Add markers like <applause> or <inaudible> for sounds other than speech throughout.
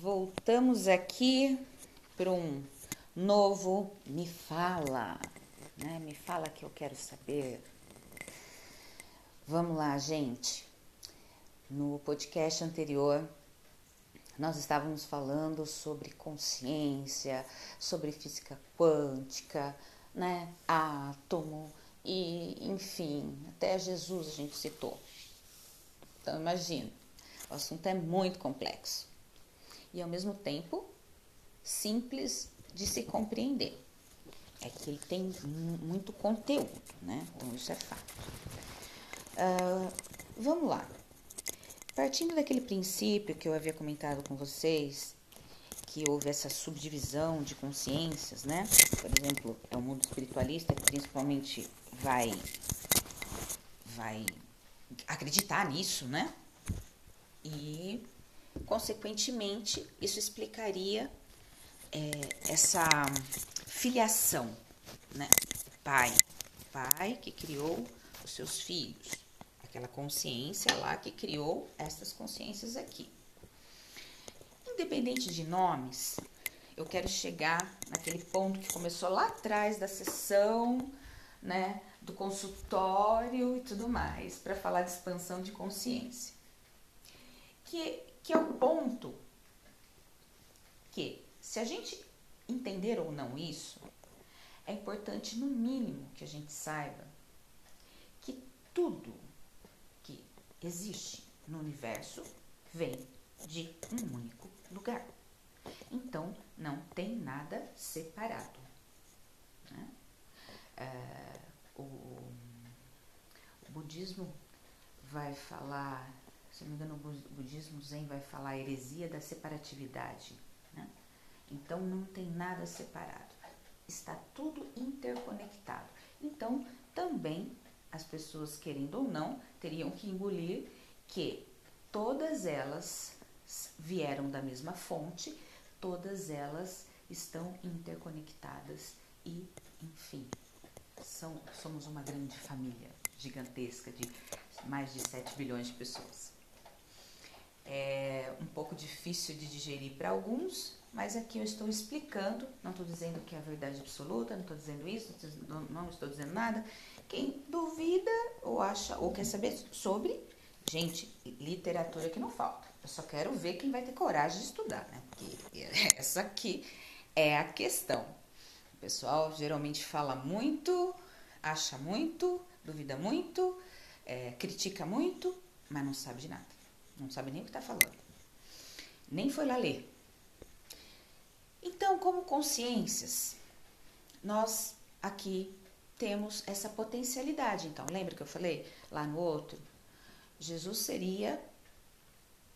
Voltamos aqui para um novo Me Fala, né? Me fala que eu quero saber. Vamos lá, gente. No podcast anterior, nós estávamos falando sobre consciência, sobre física quântica, né? Átomo e, enfim, até Jesus a gente citou. Então, imagina, o assunto é muito complexo e ao mesmo tempo simples de se compreender. É que ele tem muito conteúdo, né? Então isso é fato. Uh, vamos lá. Partindo daquele princípio que eu havia comentado com vocês, que houve essa subdivisão de consciências, né? Por exemplo, é o mundo espiritualista que principalmente vai vai acreditar nisso, né? E Consequentemente, isso explicaria é, essa filiação, né? Pai, pai que criou os seus filhos, aquela consciência lá que criou essas consciências aqui. Independente de nomes, eu quero chegar naquele ponto que começou lá atrás da sessão, né, do consultório e tudo mais, para falar de expansão de consciência. Que que é o ponto que, se a gente entender ou não isso, é importante, no mínimo, que a gente saiba que tudo que existe no universo vem de um único lugar. Então, não tem nada separado. Né? É, o, o budismo vai falar se não me engano, o budismo zen vai falar a heresia da separatividade. Né? Então não tem nada separado, está tudo interconectado. Então também as pessoas, querendo ou não, teriam que engolir que todas elas vieram da mesma fonte, todas elas estão interconectadas e, enfim, são, somos uma grande família gigantesca de mais de 7 bilhões de pessoas é um pouco difícil de digerir para alguns, mas aqui eu estou explicando, não estou dizendo que é a verdade absoluta, não estou dizendo isso, não estou dizendo nada. Quem duvida ou acha ou quer saber sobre, gente, literatura que não falta. Eu só quero ver quem vai ter coragem de estudar, né? Porque <laughs> essa aqui é a questão. O pessoal geralmente fala muito, acha muito, duvida muito, é, critica muito, mas não sabe de nada não sabe nem o que está falando, nem foi lá ler. Então, como consciências, nós aqui temos essa potencialidade. Então, lembra que eu falei lá no outro? Jesus seria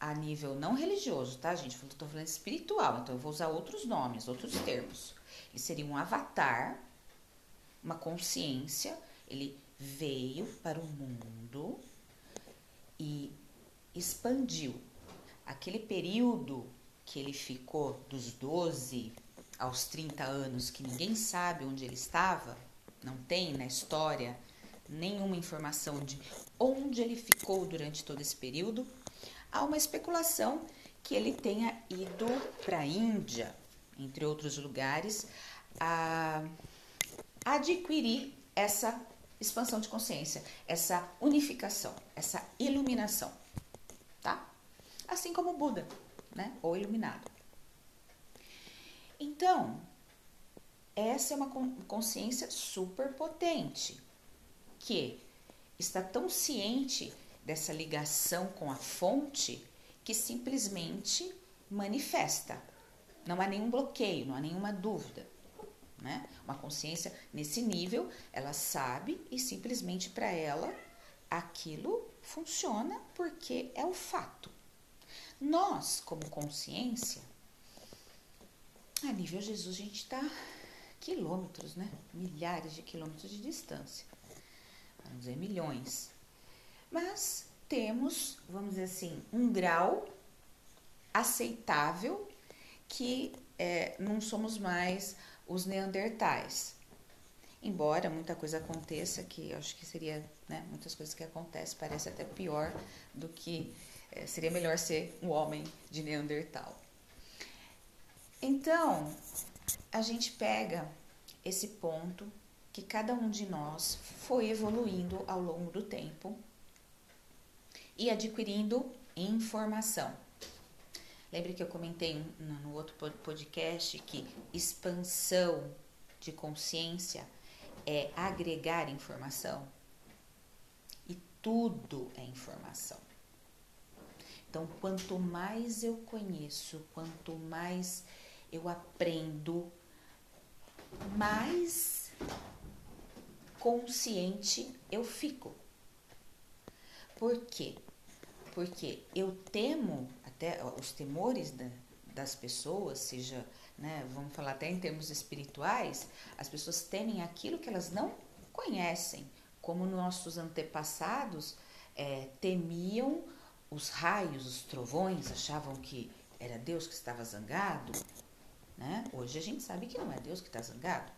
a nível não religioso, tá, gente? Eu falando espiritual, então eu vou usar outros nomes, outros termos. Ele seria um avatar, uma consciência, ele veio para o mundo e expandiu. Aquele período que ele ficou dos 12 aos 30 anos, que ninguém sabe onde ele estava, não tem na história nenhuma informação de onde ele ficou durante todo esse período, há uma especulação que ele tenha ido para a Índia, entre outros lugares, a adquirir essa expansão de consciência, essa unificação, essa iluminação tá? Assim como o Buda, né? Ou iluminado. Então, essa é uma consciência super potente que está tão ciente dessa ligação com a fonte que simplesmente manifesta. Não há nenhum bloqueio, não há nenhuma dúvida. Né? Uma consciência nesse nível, ela sabe e simplesmente para ela aquilo funciona porque é o fato. Nós, como consciência, a nível Jesus, a gente está quilômetros, né? Milhares de quilômetros de distância. Vamos dizer milhões. Mas temos, vamos dizer assim, um grau aceitável que é, não somos mais os neandertais. Embora muita coisa aconteça, que eu acho que seria, né, muitas coisas que acontecem, parece até pior do que é, seria melhor ser um homem de Neandertal. Então, a gente pega esse ponto que cada um de nós foi evoluindo ao longo do tempo e adquirindo informação. Lembra que eu comentei no outro podcast que expansão de consciência é agregar informação? E tudo é informação. Então, quanto mais eu conheço, quanto mais eu aprendo, mais consciente eu fico. Por quê? Porque eu temo, até os temores da, das pessoas, seja, né, vamos falar até em termos espirituais, as pessoas temem aquilo que elas não conhecem, como nossos antepassados é, temiam os raios, os trovões, achavam que era Deus que estava zangado. Né? Hoje a gente sabe que não é Deus que está zangado,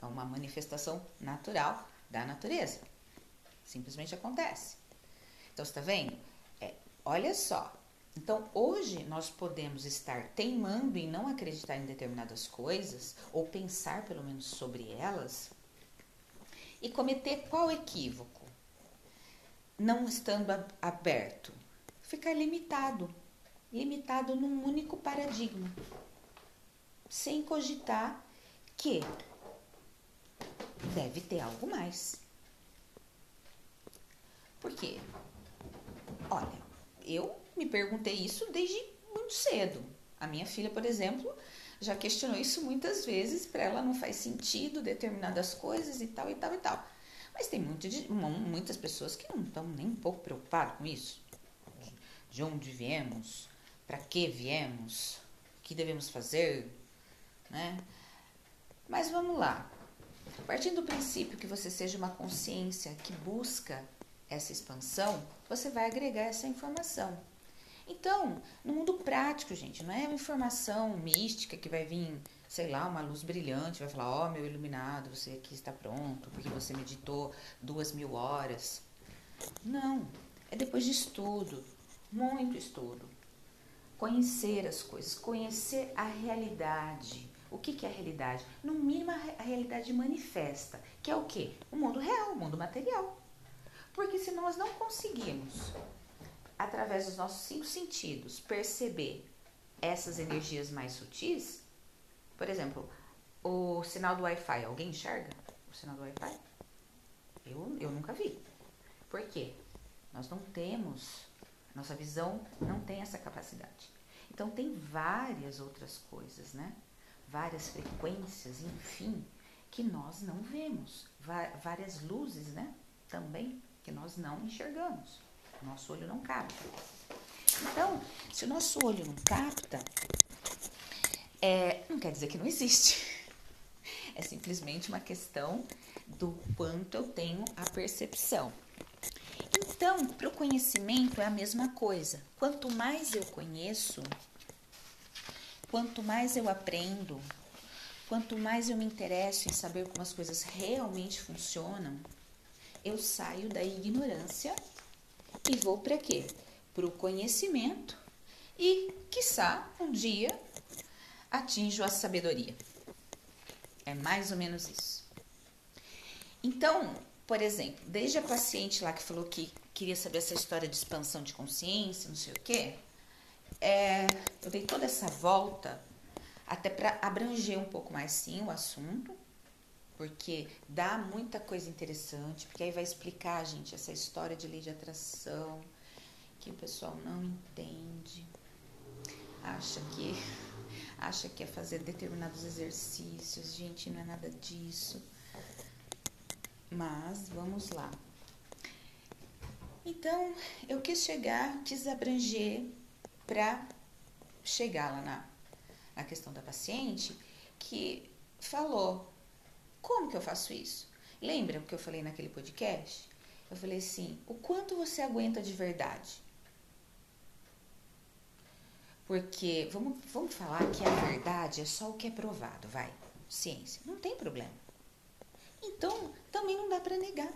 é uma manifestação natural da natureza. Simplesmente acontece. Então, está vendo? É, olha só. Então, hoje nós podemos estar teimando em não acreditar em determinadas coisas, ou pensar pelo menos sobre elas, e cometer qual equívoco? Não estando aberto. Ficar limitado. Limitado num único paradigma. Sem cogitar que deve ter algo mais. Por quê? Olha, eu me perguntei isso desde muito cedo. A minha filha, por exemplo, já questionou isso muitas vezes, para ela não faz sentido determinadas coisas e tal e tal e tal. Mas tem muito de, muitas pessoas que não estão nem um pouco preocupadas com isso. De onde viemos, para que viemos, o que devemos fazer, né? Mas vamos lá. Partindo do princípio que você seja uma consciência que busca essa expansão, você vai agregar essa informação. Então, no mundo prático, gente, não é uma informação mística que vai vir, sei lá, uma luz brilhante, vai falar, ó, oh, meu iluminado, você aqui está pronto, porque você meditou duas mil horas. Não, é depois de estudo, muito estudo. Conhecer as coisas, conhecer a realidade. O que, que é a realidade? No mínimo, a realidade manifesta, que é o quê? O mundo real, o mundo material. Porque se nós não conseguirmos, através dos nossos cinco sentidos, perceber essas energias mais sutis, por exemplo, o sinal do Wi-Fi, alguém enxerga o sinal do Wi-Fi? Eu, eu nunca vi. Por quê? Nós não temos, nossa visão não tem essa capacidade. Então tem várias outras coisas, né? Várias frequências, enfim, que nós não vemos. Várias luzes, né? Também que nós não enxergamos. Nosso olho não capta. Então, se o nosso olho não capta, é, não quer dizer que não existe. <laughs> É simplesmente uma questão do quanto eu tenho a percepção. Então, para o conhecimento é a mesma coisa. Quanto mais eu conheço, quanto mais eu aprendo, quanto mais eu me interesso em saber como as coisas realmente funcionam, eu saio da ignorância e vou para quê? Para o conhecimento e, quiçá, um dia atinjo a sabedoria. É mais ou menos isso. Então, por exemplo, desde a paciente lá que falou que queria saber essa história de expansão de consciência, não sei o quê, é, eu dei toda essa volta até para abranger um pouco mais sim o assunto, porque dá muita coisa interessante, porque aí vai explicar, gente, essa história de lei de atração que o pessoal não entende, acha que <laughs> acha que é fazer determinados exercícios, gente, não é nada disso. Mas vamos lá. Então, eu quis chegar, quis abranger para chegar lá na, na questão da paciente que falou que eu faço isso? Lembra o que eu falei naquele podcast? Eu falei assim: o quanto você aguenta de verdade? Porque vamos, vamos falar que a verdade é só o que é provado, vai. Ciência. Não tem problema. Então, também não dá para negar.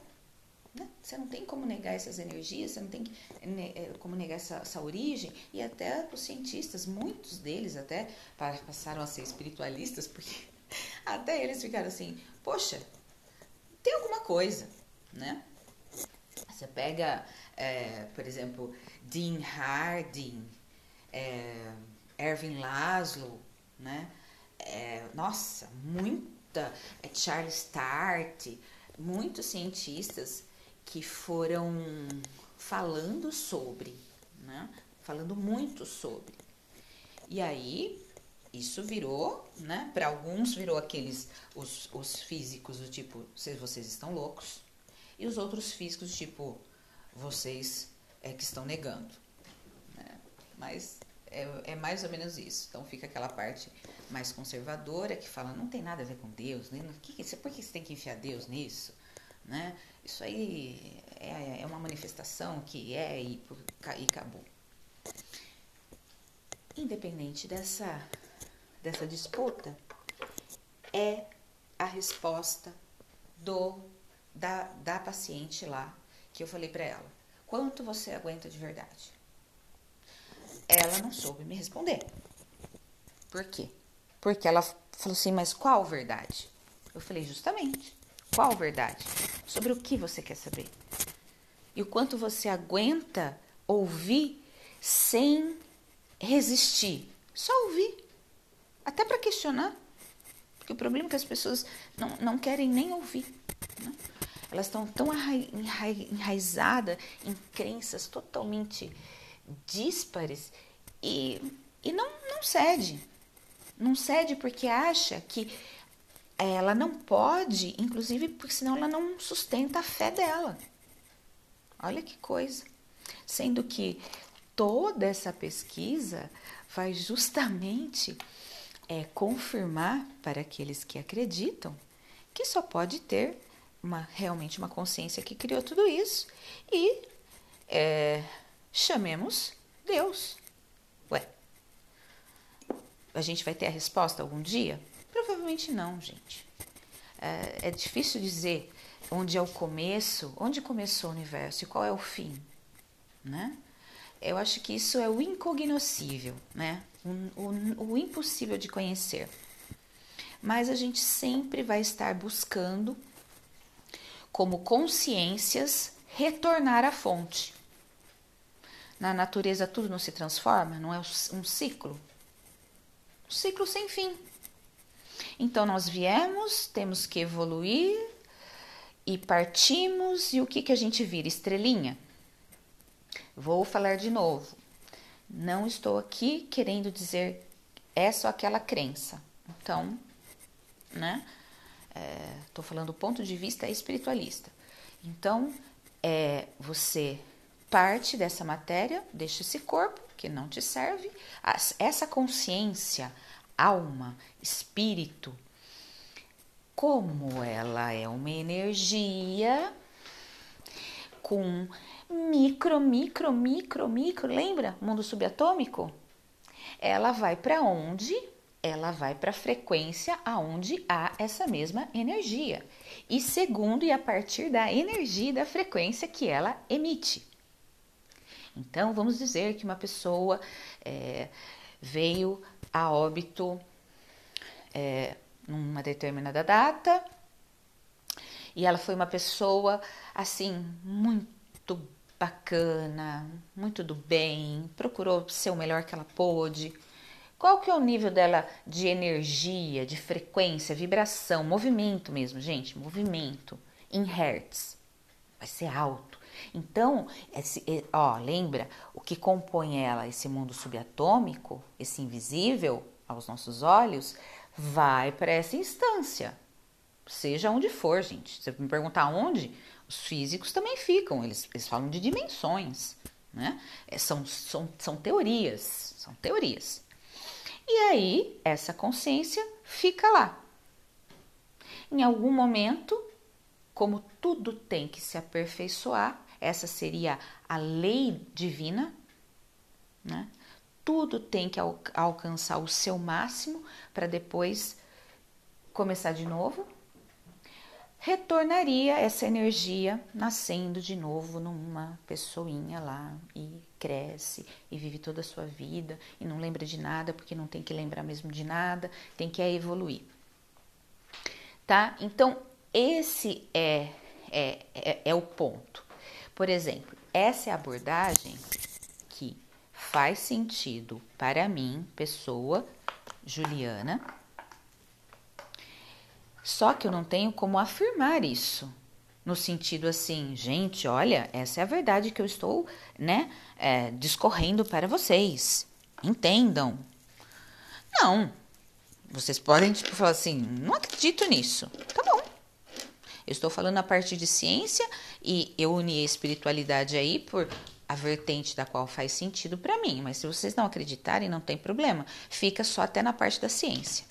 Né? Você não tem como negar essas energias, você não tem é, como negar essa, essa origem. E até os cientistas, muitos deles até passaram a ser espiritualistas, porque até eles ficaram assim: poxa, tem alguma coisa, né? Você pega, é, por exemplo, Dean Harding, é, Erwin Laszlo, né? É, nossa, muita, é, Charles Start, muitos cientistas que foram falando sobre, né? Falando muito sobre. E aí, isso virou, né? Para alguns virou aqueles, os, os físicos do tipo, vocês estão loucos. E os outros físicos tipo, vocês é que estão negando. Né? Mas é, é, mais ou menos isso. Então fica aquela parte mais conservadora que fala, não tem nada a ver com Deus, né? por que você tem que enfiar Deus nisso? Né? Isso aí é, é uma manifestação que é e, e acabou. Independente dessa, dessa disputa, é a resposta do da, da paciente lá que eu falei para ela: quanto você aguenta de verdade? Ela não soube me responder. Por quê? Porque ela falou assim: mas qual verdade? Eu falei: justamente. Qual verdade? Sobre o que você quer saber? E o quanto você aguenta ouvir sem resistir. Só ouvir. Até para questionar. Porque o problema é que as pessoas não, não querem nem ouvir. Né? Elas estão tão enraizadas em crenças totalmente díspares e, e não, não cede. Não cede porque acha que ela não pode, inclusive porque senão ela não sustenta a fé dela. Olha que coisa. Sendo que toda essa pesquisa vai justamente é, confirmar para aqueles que acreditam que só pode ter uma, realmente uma consciência que criou tudo isso e é, chamemos Deus. Ué, a gente vai ter a resposta algum dia? Provavelmente não, gente. É, é difícil dizer onde é o começo, onde começou o universo e qual é o fim, né? Eu acho que isso é o incognoscível, né? O, o, impossível de conhecer. Mas a gente sempre vai estar buscando como consciências, retornar à fonte. Na natureza tudo não se transforma, não é um ciclo? Um ciclo sem fim. Então nós viemos, temos que evoluir e partimos, e o que, que a gente vira? Estrelinha. Vou falar de novo. Não estou aqui querendo dizer essa ou aquela crença. Então, né? Estou é, falando do ponto de vista espiritualista. Então, é, você parte dessa matéria, deixa esse corpo que não te serve, essa consciência, alma, espírito, como ela é uma energia com micro, micro, micro, micro, lembra? Mundo subatômico? Ela vai para onde? ela vai para a frequência aonde há essa mesma energia. E segundo, e a partir da energia e da frequência que ela emite. Então, vamos dizer que uma pessoa é, veio a óbito é, numa determinada data e ela foi uma pessoa assim muito bacana, muito do bem, procurou ser o melhor que ela pôde qual que é o nível dela de energia, de frequência, vibração, movimento mesmo, gente, movimento em hertz. Vai ser alto. Então, esse, ó, lembra o que compõe ela, esse mundo subatômico, esse invisível aos nossos olhos, vai para essa instância. Seja onde for, gente. Se você me perguntar onde, os físicos também ficam, eles, eles falam de dimensões, né? É, são, são, são teorias, são teorias. E aí, essa consciência fica lá. Em algum momento, como tudo tem que se aperfeiçoar, essa seria a lei divina, né? Tudo tem que al alcançar o seu máximo para depois começar de novo. Retornaria essa energia nascendo de novo numa pessoinha lá e cresce e vive toda a sua vida e não lembra de nada porque não tem que lembrar mesmo de nada, tem que evoluir. Tá? Então, esse é, é, é, é o ponto. Por exemplo, essa é a abordagem que faz sentido para mim, pessoa Juliana, só que eu não tenho como afirmar isso. No sentido assim, gente, olha, essa é a verdade que eu estou, né, é, discorrendo para vocês. Entendam. Não. Vocês podem, tipo, falar assim, não acredito nisso. Tá bom. Eu estou falando a parte de ciência e eu uni a espiritualidade aí por a vertente da qual faz sentido para mim. Mas se vocês não acreditarem, não tem problema. Fica só até na parte da ciência.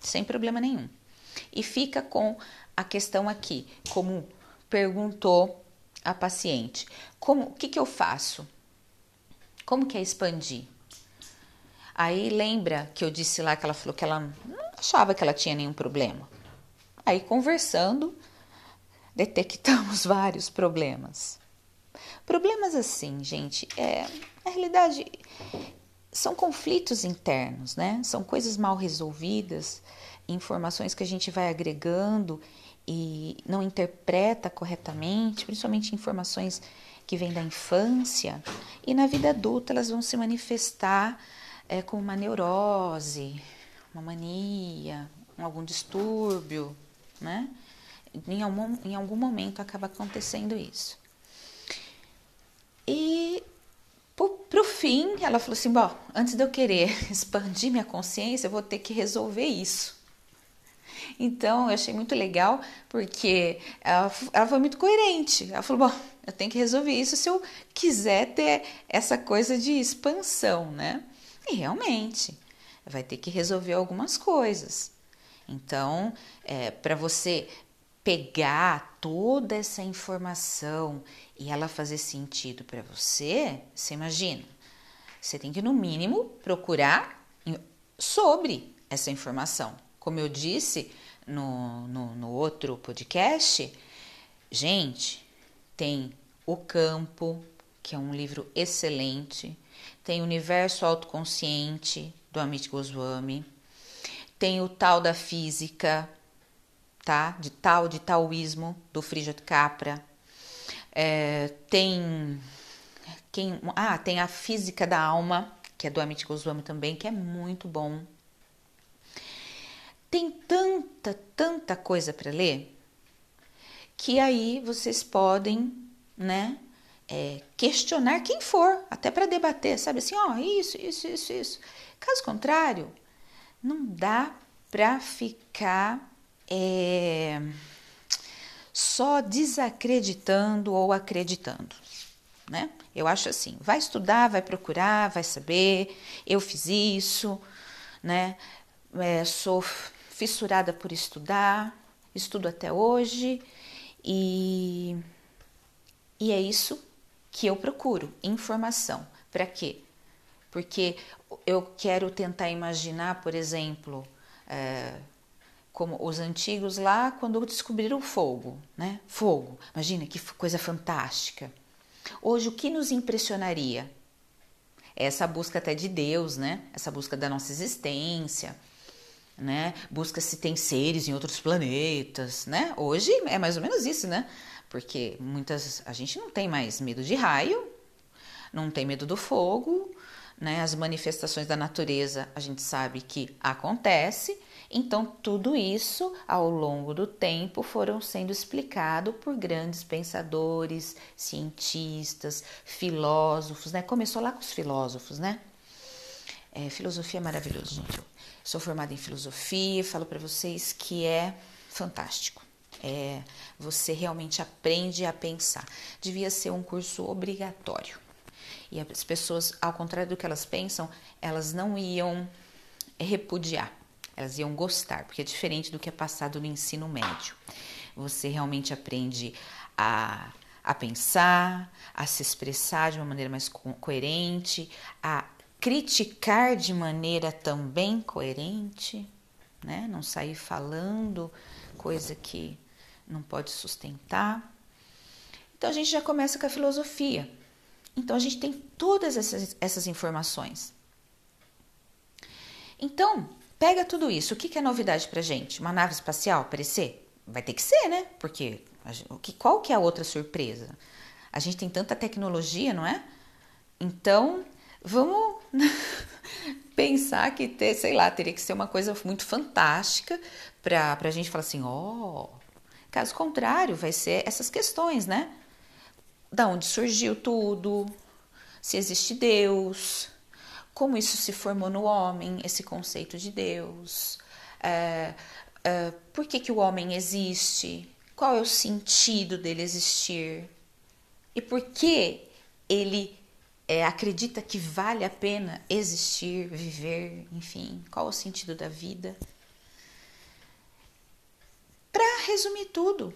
Sem problema nenhum. E fica com a questão aqui, como perguntou a paciente. Como, o que, que eu faço? Como que é expandir? Aí lembra que eu disse lá que ela falou que ela não achava que ela tinha nenhum problema. Aí conversando, detectamos <laughs> vários problemas. Problemas assim, gente, é, na realidade são conflitos internos, né? São coisas mal resolvidas informações que a gente vai agregando e não interpreta corretamente, principalmente informações que vêm da infância, e na vida adulta elas vão se manifestar é, com uma neurose, uma mania, algum distúrbio, né? Em algum, em algum momento acaba acontecendo isso. E para o fim, ela falou assim: bom, antes de eu querer <laughs> expandir minha consciência, eu vou ter que resolver isso. Então, eu achei muito legal porque ela, ela foi muito coerente. Ela falou: bom, eu tenho que resolver isso se eu quiser ter essa coisa de expansão, né? E realmente, vai ter que resolver algumas coisas. Então, é, para você pegar toda essa informação e ela fazer sentido para você, você imagina, você tem que, no mínimo, procurar sobre essa informação. Como eu disse no, no, no outro podcast, gente, tem O Campo, que é um livro excelente, tem Universo Autoconsciente, do Amit Goswami, tem o Tal da Física, tá? De Tal, de Taoísmo, do Frijot Capra, é, tem quem, ah, tem a Física da Alma, que é do Amit Goswami também, que é muito bom. Tem tanta, tanta coisa para ler que aí vocês podem, né, é, questionar quem for, até para debater, sabe assim, ó, oh, isso, isso, isso, isso. Caso contrário, não dá para ficar é, só desacreditando ou acreditando, né? Eu acho assim, vai estudar, vai procurar, vai saber, eu fiz isso, né? É, sou fissurada por estudar, estudo até hoje e, e é isso que eu procuro: informação. Para quê? Porque eu quero tentar imaginar, por exemplo, é, como os antigos lá quando descobriram o fogo, né? Fogo, imagina que coisa fantástica. Hoje, o que nos impressionaria? Essa busca até de Deus, né? Essa busca da nossa existência né? Busca se tem seres em outros planetas, né? Hoje é mais ou menos isso, né? Porque muitas a gente não tem mais medo de raio, não tem medo do fogo, né? As manifestações da natureza a gente sabe que acontece. Então, tudo isso ao longo do tempo foram sendo explicado por grandes pensadores, cientistas, filósofos, né? Começou lá com os filósofos, né? É, filosofia é maravilhoso, gente. Sou formada em filosofia, falo para vocês que é fantástico. É, você realmente aprende a pensar. Devia ser um curso obrigatório. E as pessoas, ao contrário do que elas pensam, elas não iam repudiar, elas iam gostar, porque é diferente do que é passado no ensino médio. Você realmente aprende a, a pensar, a se expressar de uma maneira mais co coerente, a criticar de maneira também coerente, né? Não sair falando coisa que não pode sustentar. Então a gente já começa com a filosofia. Então a gente tem todas essas, essas informações. Então, pega tudo isso. O que, que é novidade pra gente? Uma nave espacial aparecer? Vai ter que ser, né? Porque qual que é a outra surpresa? A gente tem tanta tecnologia, não é? Então, vamos <laughs> pensar que ter, sei lá, teria que ser uma coisa muito fantástica para a gente falar assim, ó. Oh. Caso contrário, vai ser essas questões, né? Da onde surgiu tudo, se existe Deus, como isso se formou no homem, esse conceito de Deus, é, é, por que, que o homem existe, qual é o sentido dele existir e por que ele é, acredita que vale a pena existir, viver, enfim, qual o sentido da vida. Para resumir tudo,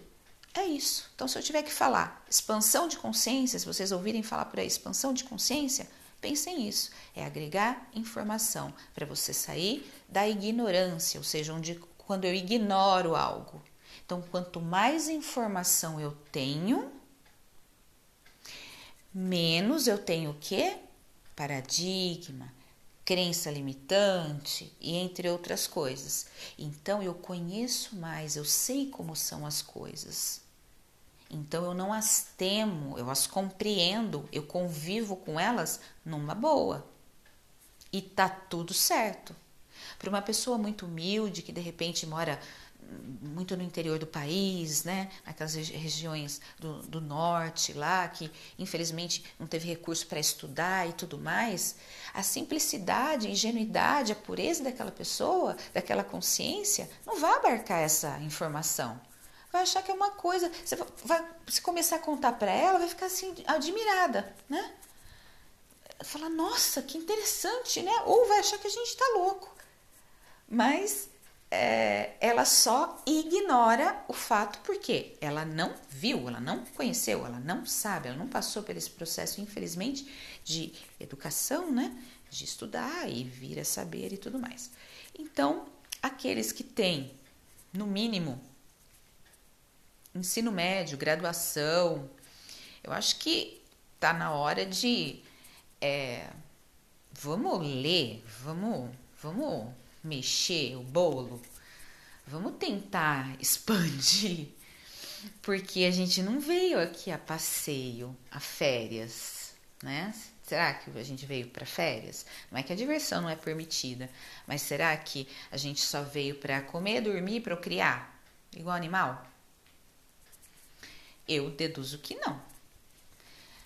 é isso. Então, se eu tiver que falar expansão de consciência, se vocês ouvirem falar por aí expansão de consciência, pensem nisso. É agregar informação para você sair da ignorância, ou seja, onde, quando eu ignoro algo. Então, quanto mais informação eu tenho, menos eu tenho o quê? Paradigma, crença limitante e entre outras coisas. Então eu conheço mais, eu sei como são as coisas. Então eu não as temo, eu as compreendo, eu convivo com elas numa boa. E tá tudo certo. Para uma pessoa muito humilde que de repente mora muito no interior do país, né? Naquelas regiões do, do norte lá, que infelizmente não teve recurso para estudar e tudo mais, a simplicidade, a ingenuidade, a pureza daquela pessoa, daquela consciência, não vai abarcar essa informação. Vai achar que é uma coisa, você vai se começar a contar para ela, vai ficar assim admirada, né? Falar, nossa, que interessante, né? Ou vai achar que a gente está louco. Mas é, ela só ignora o fato porque ela não viu, ela não conheceu, ela não sabe, ela não passou por esse processo, infelizmente, de educação, né? De estudar e vir a saber e tudo mais. Então, aqueles que têm, no mínimo, ensino médio, graduação, eu acho que tá na hora de é, vamos ler, vamos, vamos mexer o bolo, vamos tentar <laughs> expandir, porque a gente não veio aqui a passeio, a férias, né? Será que a gente veio para férias? Não é que a diversão não é permitida, mas será que a gente só veio para comer, dormir e procriar, igual animal? Eu deduzo que não.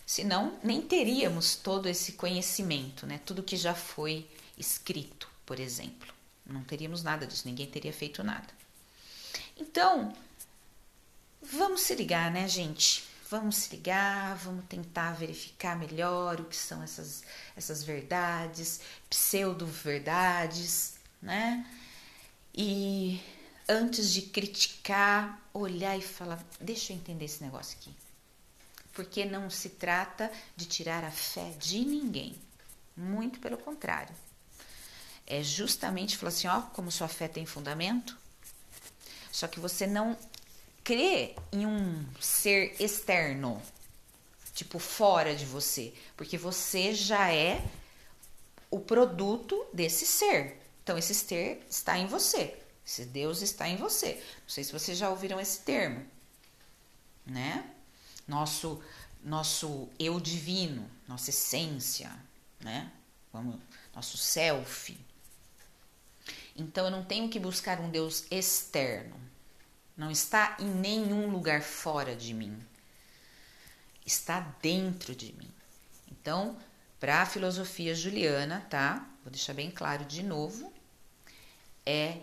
Senão, nem teríamos todo esse conhecimento, né? Tudo que já foi escrito, por exemplo. Não teríamos nada disso, ninguém teria feito nada. Então, vamos se ligar, né, gente? Vamos se ligar, vamos tentar verificar melhor o que são essas, essas verdades, pseudo-verdades, né? E antes de criticar, olhar e falar: deixa eu entender esse negócio aqui. Porque não se trata de tirar a fé de ninguém, muito pelo contrário é justamente falar assim, ó, como sua fé tem fundamento, só que você não crê em um ser externo, tipo fora de você, porque você já é o produto desse ser. Então esse ser está em você. Esse Deus está em você. Não sei se vocês já ouviram esse termo, né? Nosso nosso eu divino, nossa essência, né? Vamos, nosso self. Então eu não tenho que buscar um Deus externo. Não está em nenhum lugar fora de mim. Está dentro de mim. Então, para a filosofia juliana, tá? Vou deixar bem claro de novo. É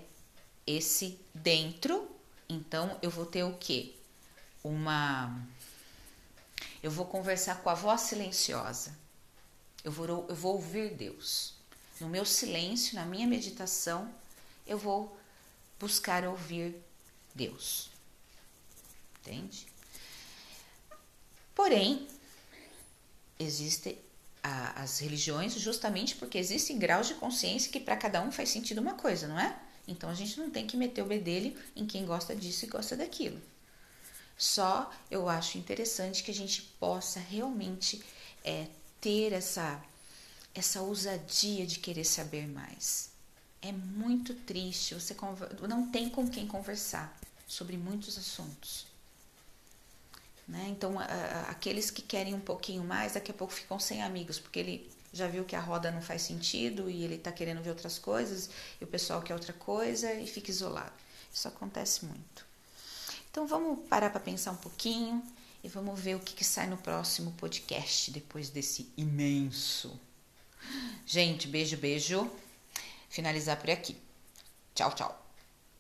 esse dentro. Então, eu vou ter o quê? Uma. Eu vou conversar com a voz silenciosa. Eu vou, eu vou ouvir Deus. No meu silêncio, na minha meditação, eu vou buscar ouvir Deus. Entende? Porém, existem as religiões justamente porque existem graus de consciência que para cada um faz sentido uma coisa, não é? Então a gente não tem que meter o bedelho em quem gosta disso e gosta daquilo. Só eu acho interessante que a gente possa realmente é, ter essa, essa ousadia de querer saber mais. É muito triste, você não tem com quem conversar sobre muitos assuntos. Né? Então, aqueles que querem um pouquinho mais, daqui a pouco ficam sem amigos, porque ele já viu que a roda não faz sentido e ele está querendo ver outras coisas, e o pessoal quer outra coisa e fica isolado. Isso acontece muito. Então, vamos parar para pensar um pouquinho e vamos ver o que, que sai no próximo podcast depois desse imenso. Gente, beijo, beijo. Finalizar por aqui. Tchau, tchau.